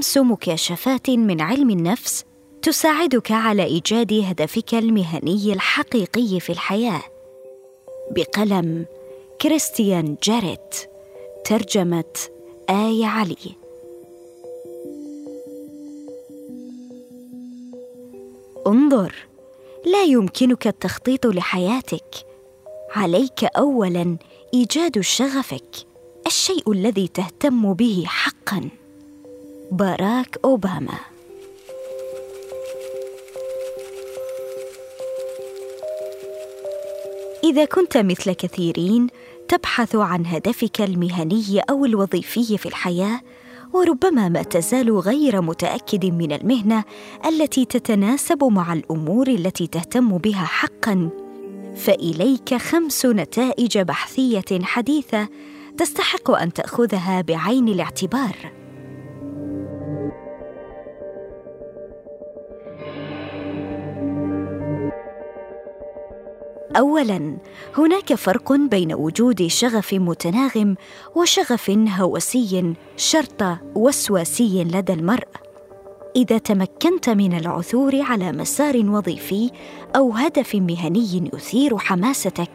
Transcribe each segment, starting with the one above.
خمس مكاشفات من علم النفس تساعدك على إيجاد هدفك المهني الحقيقي في الحياة. بقلم كريستيان جاريت ترجمة إيه علي. انظر لا يمكنك التخطيط لحياتك. عليك اولا إيجاد شغفك الشيء الذي تهتم به حقا. باراك أوباما. إذا كنت مثل كثيرين تبحث عن هدفك المهني أو الوظيفي في الحياة وربما ما تزال غير متأكد من المهنة التي تتناسب مع الأمور التي تهتم بها حقا. فإليك خمس نتائج بحثية حديثة تستحق أن تأخذها بعين الاعتبار. اولا هناك فرق بين وجود شغف متناغم وشغف هوسي شرط وسواسي لدى المرء. إذا تمكنت من العثور على مسار وظيفي أو هدف مهني يثير حماستك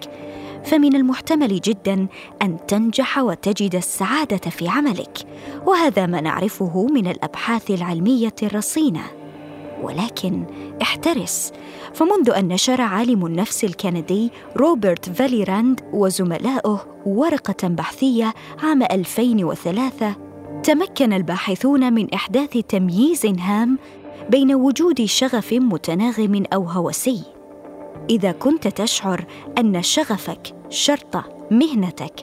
فمن المحتمل جدا أن تنجح وتجد السعادة في عملك وهذا ما نعرفه من الأبحاث العلمية الرصينة. ولكن احترس. فمنذ أن نشر عالم النفس الكندي روبرت فاليراند وزملائه ورقة بحثية عام 2003 تمكن الباحثون من إحداث تمييز هام بين وجود شغف متناغم أو هوسي. إذا كنت تشعر أن شغفك شرط مهنتك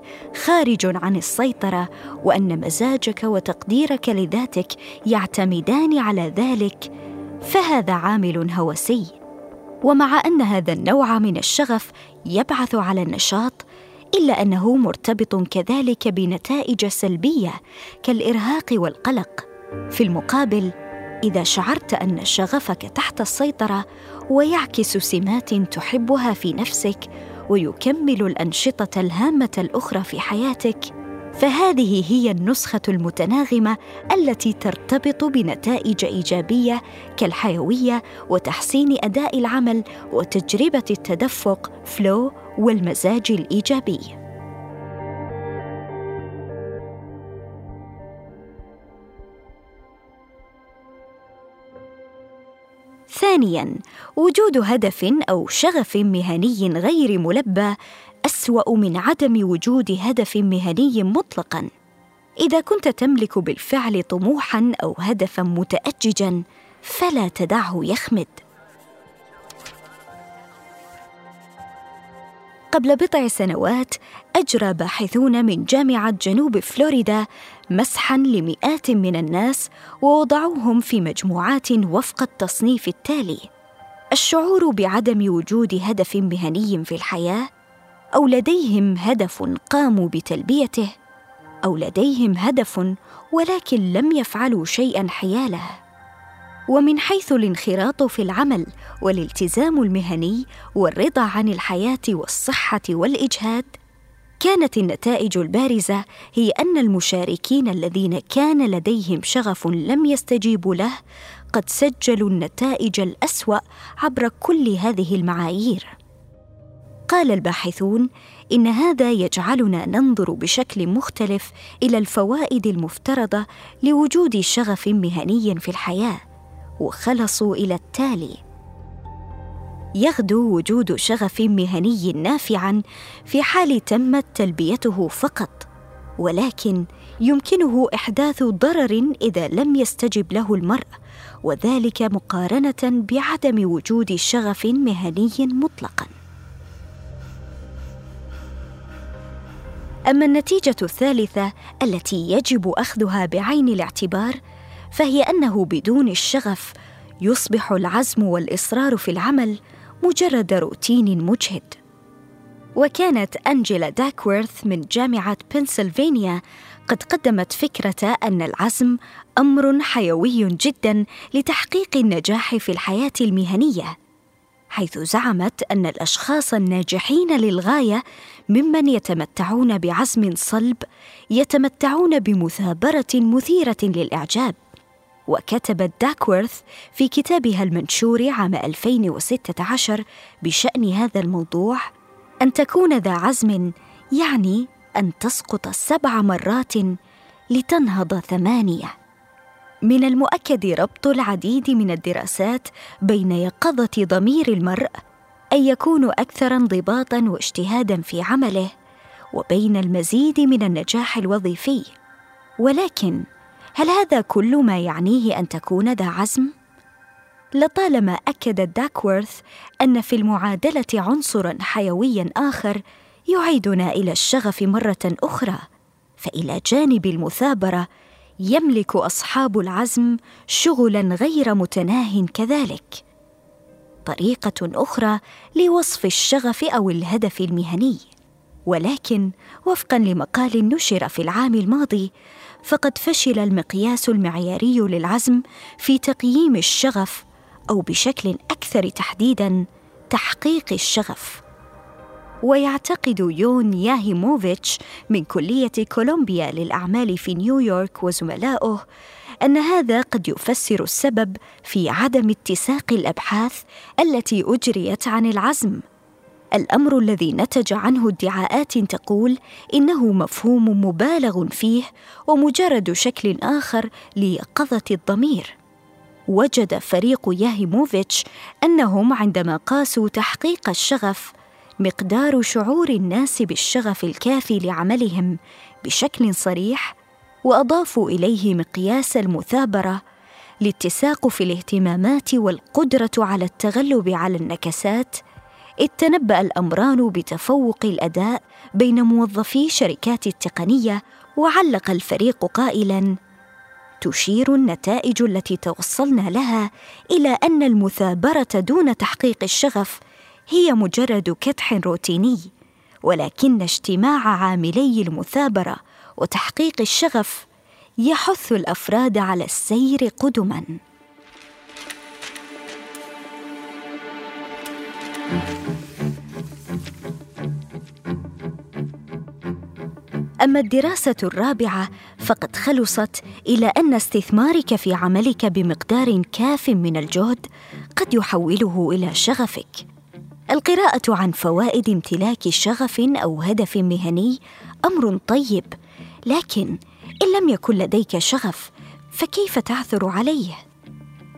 خارج عن السيطرة وأن مزاجك وتقديرك لذاتك يعتمدان على ذلك فهذا عامل هوسي. ومع أن هذا النوع من الشغف يبعث على النشاط إلا أنه مرتبط كذلك بنتائج سلبية كالإرهاق والقلق. في المقابل إذا شعرت أن شغفك تحت السيطرة ويعكس سمات تحبها في نفسك ويكمل الأنشطة الهامة الأخرى في حياتك فهذه هي النسخة المتناغمة التي ترتبط بنتائج إيجابية كالحيوية وتحسين أداء العمل وتجربة التدفق فلو والمزاج الإيجابي. ثانيا وجود هدف أو شغف مهني غير ملبى أسوأ من عدم وجود هدف مهني مطلقا. إذا كنت تملك بالفعل طموحا أو هدفا متاججا فلا تدعه يخمد. قبل بضع سنوات أجرى باحثون من جامعة جنوب فلوريدا مسحا لمئات من الناس ووضعوهم في مجموعات وفق التصنيف التالي. الشعور بعدم وجود هدف مهني في الحياة أو لديهم هدف قاموا بتلبيته أو لديهم هدف ولكن لم يفعلوا شيئا حياله. ومن حيث الانخراط في العمل والالتزام المهني والرضا عن الحياة والصحة والإجهاد كانت النتائج البارزة هي أن المشاركين الذين كان لديهم شغف لم يستجيبوا له قد سجلوا النتائج الأسوأ عبر كل هذه المعايير. قال الباحثون إن هذا يجعلنا ننظر بشكل مختلف إلى الفوائد المفترضة لوجود شغف مهني في الحياة. وخلصوا إلى التالي. يغدو وجود شغف مهني نافعا في حال تمت تلبيته فقط ولكن يمكنه إحداث ضرر إذا لم يستجب له المرء وذلك مقارنة بعدم وجود شغف مهني مطلقا. أما النتيجة الثالثة التي يجب أخذها بعين الاعتبار فهي أنه بدون الشغف يصبح العزم والإصرار في العمل مجرد روتين مجهد. وكانت أنجيلا داكورث من جامعة بنسلفانيا قد قدمت فكرة أن العزم أمر حيوي جدا لتحقيق النجاح في الحياة المهنية حيث زعمت أن الأشخاص الناجحين للغاية ممن يتمتعون بعزم صلب يتمتعون بمثابرة مثيرة للإعجاب. وكتبت داكورث في كتابها المنشور عام 2016 بشأن هذا الموضوع أن تكون ذا عزم يعني أن تسقط سبع مرات لتنهض ثمانية. من المؤكد ربط العديد من الدراسات بين يقظة ضمير المرء أن يكون أكثر انضباطا واجتهادا في عمله وبين المزيد من النجاح الوظيفي. ولكن هل هذا كل ما يعنيه أن تكون ذا عزم؟ لطالما أكد داكورث أن في المعادلة عنصرا حيويا آخر يعيدنا إلى الشغف مرة أخرى فإلى جانب المثابرة يملك أصحاب العزم شغلا غير متناه كذلك. طريقة أخرى لوصف الشغف أو الهدف المهني. ولكن وفقا لمقال نشر في العام الماضي فقد فشل المقياس المعياري للعزم في تقييم الشغف أو بشكل أكثر تحديدا تحقيق الشغف. ويعتقد يون ياهيموفيتش من كلية كولومبيا للأعمال في نيويورك وزملائه أن هذا قد يفسر السبب في عدم اتساق الأبحاث التي أجريت عن العزم. الأمر الذي نتج عنه ادعاءات تقول إنه مفهوم مبالغ فيه ومجرد شكل آخر ليقظه الضمير. وجد فريق ياهيموفيتش أنهم عندما قاسوا تحقيق الشغف مقدار شعور الناس بالشغف الكافي لعملهم بشكل صريح وأضافوا إليه مقياس المثابرة الاتساق في الاهتمامات والقدرة على التغلب على النكسات إذ تنبأ الأمران بتفوق الأداء بين موظفي شركات التقنية وعلق الفريق قائلا تشير النتائج التي توصلنا لها إلى أن المثابرة دون تحقيق الشغف هي مجرد كدح روتيني ولكن اجتماع عاملي المثابرة وتحقيق الشغف يحث الأفراد على السير قدما. أما الدراسة الرابعة فقد خلصت إلى أن استثمارك في عملك بمقدار كاف من الجهد قد يحوله إلى شغفك. القراءة عن فوائد امتلاك شغف أو هدف مهني أمر طيب لكن إن لم يكن لديك شغف فكيف تعثر عليه؟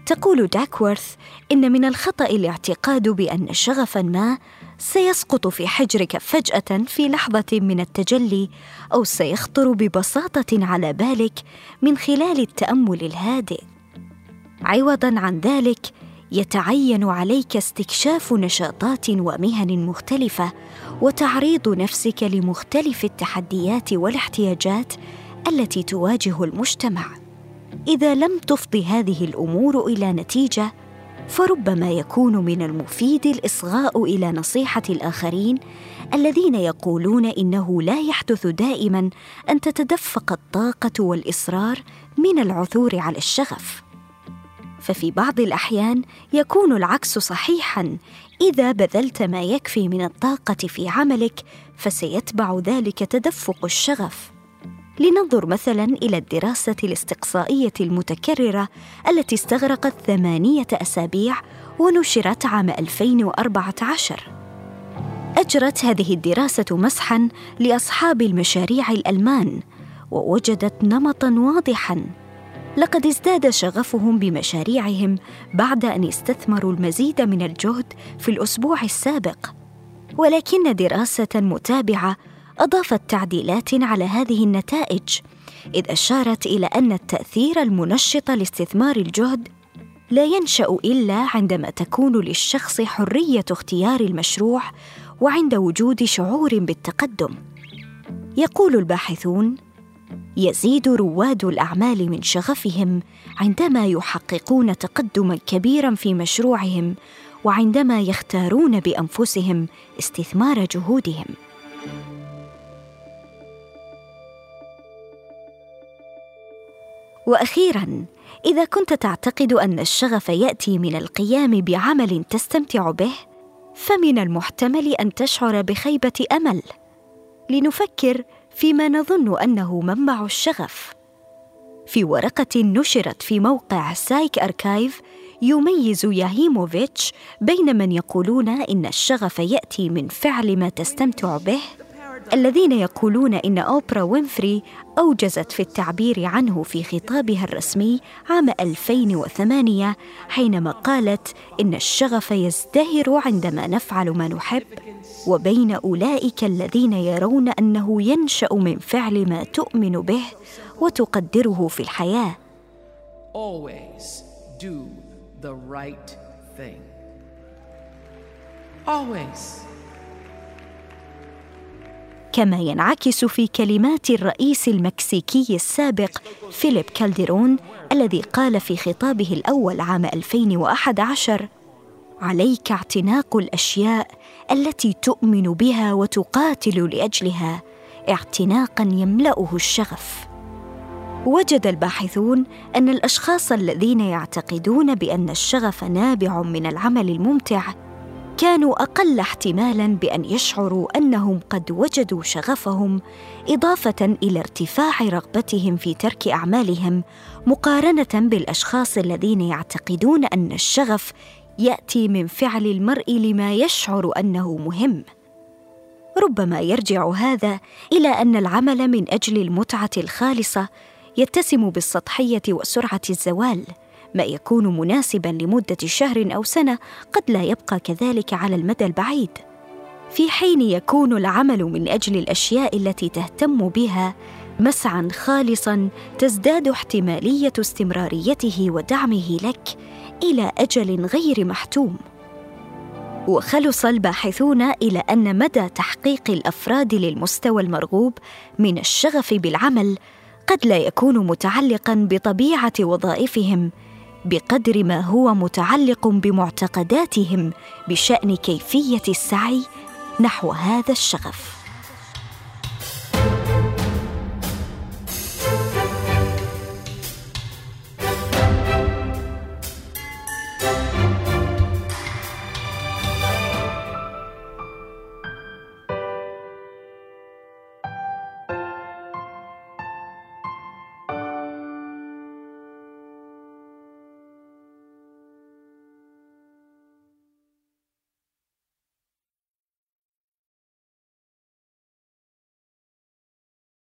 تقول داكورث إن من الخطأ الاعتقاد بأن شغفا ما سيسقط في حجرك فجأة في لحظة من التجلي أو سيخطر ببساطة على بالك من خلال التأمل الهادئ. عوضا عن ذلك يتعين عليك استكشاف نشاطات ومهن مختلفة وتعريض نفسك لمختلف التحديات والاحتياجات التي تواجه المجتمع. إذا لم تفض هذه الأمور إلى نتيجة فربما يكون من المفيد الإصغاء إلى نصيحة الآخرين الذين يقولون إنه لا يحدث دائما أن تتدفق الطاقة والإصرار من العثور على الشغف. ففي بعض الأحيان يكون العكس صحيحا إذا بذلت ما يكفي من الطاقة في عملك فسيتبع ذلك تدفق الشغف. لننظر مثلا إلى الدراسة الاستقصائية المتكررة التي استغرقت ثمانية أسابيع ونشرت عام 2014 أجرت هذه الدراسة مسحا لأصحاب المشاريع الألمان ووجدت نمطا واضحا. لقد ازداد شغفهم بمشاريعهم بعد أن استثمروا المزيد من الجهد في الأسبوع السابق. ولكن دراسة متابعة أضافت تعديلات على هذه النتائج إذ أشارت إلى أن التأثير المنشط لاستثمار الجهد لا ينشأ إلا عندما تكون للشخص حرية اختيار المشروع وعند وجود شعور بالتقدم. يقول الباحثون يزيد رواد الأعمال من شغفهم عندما يحققون تقدما كبيرا في مشروعهم وعندما يختارون بأنفسهم استثمار جهودهم. وأخيرا إذا كنت تعتقد أن الشغف يأتي من القيام بعمل تستمتع به فمن المحتمل أن تشعر بخيبة أمل. لنفكر فيما نظن أنه منبع الشغف. في ورقة نشرت في موقع PsyArXiv يميز ياهيموفيتش بين من يقولون إن الشغف يأتي من فعل ما تستمتع به الذين يقولون إن أوبرا وينفري أوجزت في التعبير عنه في خطابها الرسمي عام 2008 حينما قالت إن الشغف يزدهر عندما نفعل ما نحب وبين أولئك الذين يرون أنه ينشأ من فعل ما تؤمن به وتقدره في الحياة. Always do the right thing. Always. كما ينعكس في كلمات الرئيس المكسيكي السابق فيليب كالديرون الذي قال في خطابه الأول عام 2011 عليك اعتناق الأشياء التي تؤمن بها وتقاتل لأجلها اعتناقا يملأه الشغف. وجد الباحثون أن الأشخاص الذين يعتقدون بأن الشغف نابع من العمل الممتع كانوا أقل احتمالا بأن يشعروا أنهم قد وجدوا شغفهم إضافة إلى ارتفاع رغبتهم في ترك أعمالهم مقارنة بالأشخاص الذين يعتقدون أن الشغف يأتي من فعل المرء لما يشعر أنه مهم. ربما يرجع هذا إلى أن العمل من أجل المتعة الخالصة يتسم بالسطحية وسرعة الزوال. ما يكون مناسبا لمدة شهر أو سنة قد لا يبقى كذلك على المدى البعيد. في حين يكون العمل من أجل الأشياء التي تهتم بها مسعى خالصا تزداد احتمالية استمراريته ودعمه لك إلى أجل غير محتوم. وخلص الباحثون إلى أن مدى تحقيق الأفراد للمستوى المرغوب من الشغف بالعمل قد لا يكون متعلقا بطبيعة وظائفهم بقدر ما هو متعلق بمعتقداتهم بشأن كيفية السعي نحو هذا الشغف.